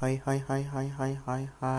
Hi hi hi hi hi hi hi.